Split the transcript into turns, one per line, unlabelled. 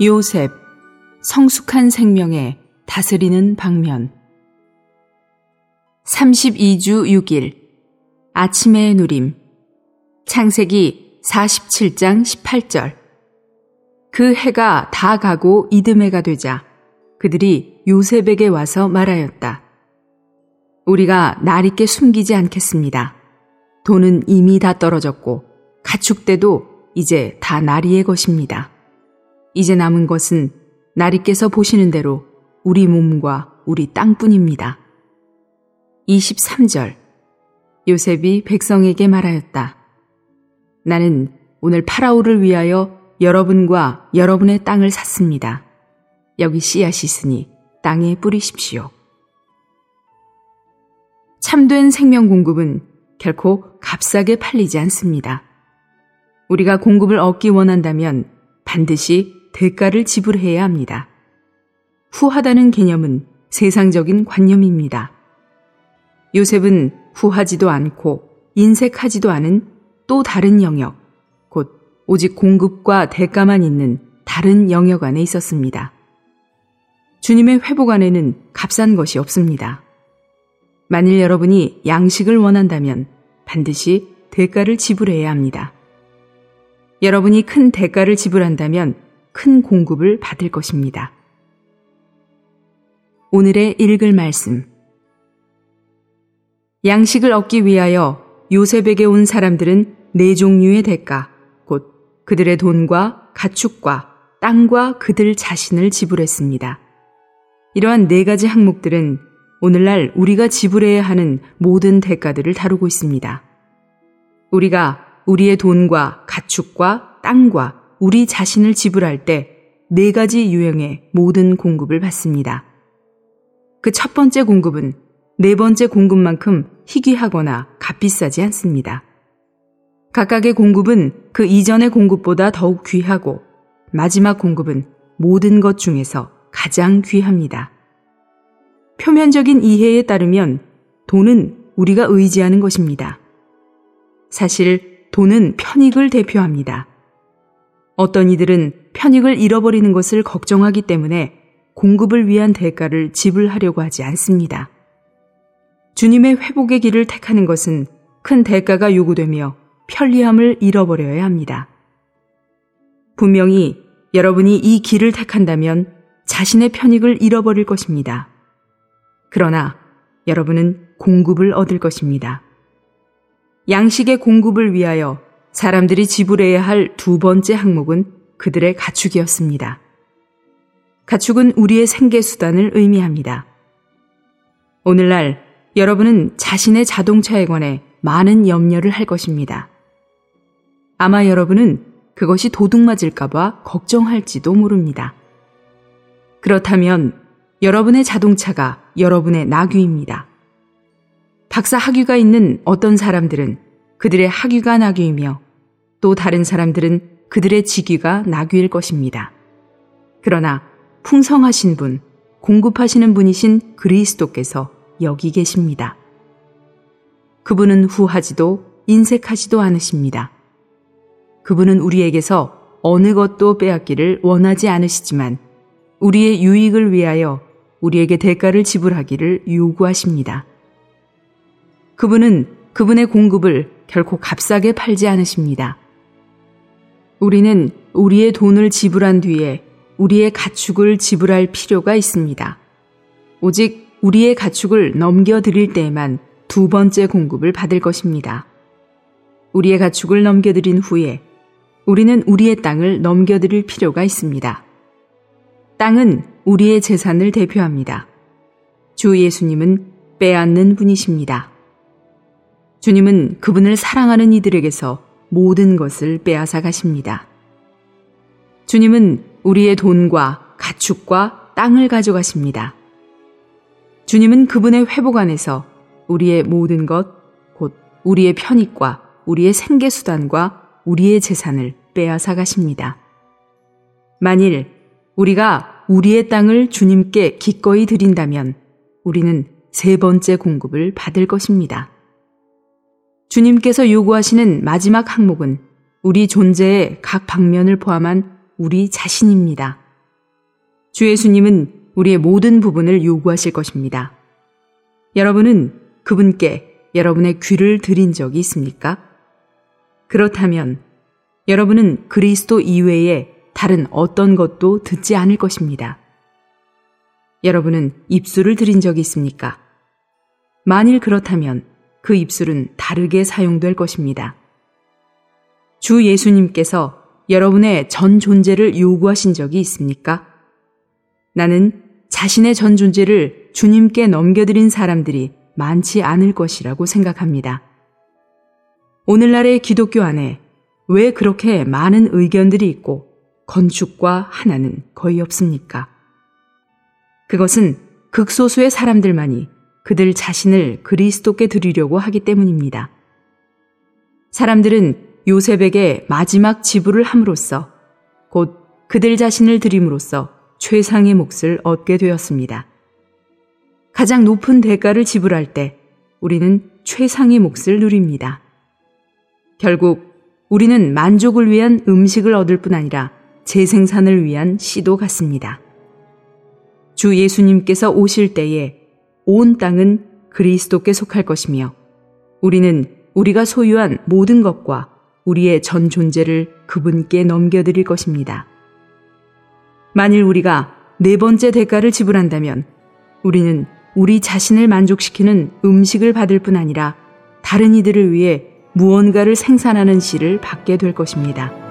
요셉, 성숙한 생명에 다스리는 방면. 32주 6일, 아침의 누림. 창세기 47장 18절. 그 해가 다 가고 이듬해가 되자 그들이 요셉에게 와서 말하였다. 우리가 날 있게 숨기지 않겠습니다. 돈은 이미 다 떨어졌고 가축대도 이제 다 나리의 것입니다. 이제 남은 것은 나리께서 보시는 대로 우리 몸과 우리 땅뿐입니다. 23절 요셉이 백성에게 말하였다. 나는 오늘 파라오를 위하여 여러분과 여러분의 땅을 샀습니다. 여기 씨앗이 있으니 땅에 뿌리십시오. 참된 생명 공급은 결코 값싸게 팔리지 않습니다. 우리가 공급을 얻기 원한다면 반드시 대가를 지불해야 합니다. 후하다는 개념은 세상적인 관념입니다. 요셉은 후하지도 않고 인색하지도 않은 또 다른 영역, 곧 오직 공급과 대가만 있는 다른 영역 안에 있었습니다. 주님의 회복 안에는 값싼 것이 없습니다. 만일 여러분이 양식을 원한다면 반드시 대가를 지불해야 합니다. 여러분이 큰 대가를 지불한다면 큰 공급을 받을 것입니다. 오늘의 읽을 말씀. 양식을 얻기 위하여 요셉에게 온 사람들은 네 종류의 대가, 곧 그들의 돈과 가축과 땅과 그들 자신을 지불했습니다. 이러한 네 가지 항목들은 오늘날 우리가 지불해야 하는 모든 대가들을 다루고 있습니다. 우리가 우리의 돈과 가축과 땅과 우리 자신을 지불할 때 네 가지 유형의 모든 공급을 받습니다. 그 첫 번째 공급은 네 번째 공급만큼 희귀하거나 값비싸지 않습니다. 각각의 공급은 그 이전의 공급보다 더욱 귀하고 마지막 공급은 모든 것 중에서 가장 귀합니다. 표면적인 이해에 따르면 돈은 우리가 의지하는 것입니다. 사실 돈은 편익을 대표합니다. 어떤 이들은 편익을 잃어버리는 것을 걱정하기 때문에 공급을 위한 대가를 지불하려고 하지 않습니다. 주님의 회복의 길을 택하는 것은 큰 대가가 요구되며 편리함을 잃어버려야 합니다. 분명히 여러분이 이 길을 택한다면 자신의 편익을 잃어버릴 것입니다. 그러나 여러분은 공급을 얻을 것입니다. 양식의 공급을 위하여 사람들이 지불해야 할 두 번째 항목은 그들의 가축이었습니다. 가축은 우리의 생계수단을 의미합니다. 오늘날 여러분은 자신의 자동차에 관해 많은 염려를 할 것입니다. 아마 여러분은 그것이 도둑맞을까봐 걱정할지도 모릅니다. 그렇다면 여러분의 자동차가 여러분의 나귀입니다. 박사 학위가 있는 어떤 사람들은 그들의 학위가 나귀이며 또 다른 사람들은 그들의 직위가 나귀일 것입니다. 그러나 풍성하신 분, 공급하시는 분이신 그리스도께서 여기 계십니다. 그분은 후하지도 인색하지도 않으십니다. 그분은 우리에게서 어느 것도 빼앗기를 원하지 않으시지만 우리의 유익을 위하여 우리에게 대가를 지불하기를 요구하십니다. 그분은 그분의 공급을 결코 값싸게 팔지 않으십니다. 우리는 우리의 돈을 지불한 뒤에 우리의 가축을 지불할 필요가 있습니다. 오직 우리의 가축을 넘겨드릴 때에만 두 번째 공급을 받을 것입니다. 우리의 가축을 넘겨드린 후에 우리는 우리의 땅을 넘겨드릴 필요가 있습니다. 땅은 우리의 재산을 대표합니다. 주 예수님은 빼앗는 분이십니다. 주님은 그분을 사랑하는 이들에게서 모든 것을 빼앗아 가십니다. 주님은 우리의 돈과 가축과 땅을 가져가십니다. 주님은 그분의 회복 안에서 우리의 모든 것, 곧 우리의 편익과 우리의 생계수단과 우리의 재산을 빼앗아 가십니다. 만일 우리가 우리의 땅을 주님께 기꺼이 드린다면 우리는 세 번째 공급을 받을 것입니다. 주님께서 요구하시는 마지막 항목은 우리 존재의 각 방면을 포함한 우리 자신입니다. 주 예수님은 우리의 모든 부분을 요구하실 것입니다. 여러분은 그분께 여러분의 귀를 들인 적이 있습니까? 그렇다면 여러분은 그리스도 이외에 다른 어떤 것도 듣지 않을 것입니다. 여러분은 입술을 들인 적이 있습니까? 만일 그렇다면 그 입술은 다르게 사용될 것입니다. 주 예수님께서 여러분의 전 존재를 요구하신 적이 있습니까? 나는 자신의 전 존재를 주님께 넘겨드린 사람들이 많지 않을 것이라고 생각합니다. 오늘날의 기독교 안에 왜 그렇게 많은 의견들이 있고 건축과 하나는 거의 없습니까? 그것은 극소수의 사람들만이 그들 자신을 그리스도께 드리려고 하기 때문입니다. 사람들은 요셉에게 마지막 지불을 함으로써 곧 그들 자신을 드림으로써 최상의 몫을 얻게 되었습니다. 가장 높은 대가를 지불할 때 우리는 최상의 몫을 누립니다. 결국 우리는 만족을 위한 음식을 얻을 뿐 아니라 재생산을 위한 씨도 같습니다. 주 예수님께서 오실 때에 온 땅은 그리스도께 속할 것이며 우리는 우리가 소유한 모든 것과 우리의 전 존재를 그분께 넘겨드릴 것입니다. 만일 우리가 네 번째 대가를 지불한다면 우리는 우리 자신을 만족시키는 음식을 받을 뿐 아니라 다른 이들을 위해 무언가를 생산하는 씨를 받게 될 것입니다.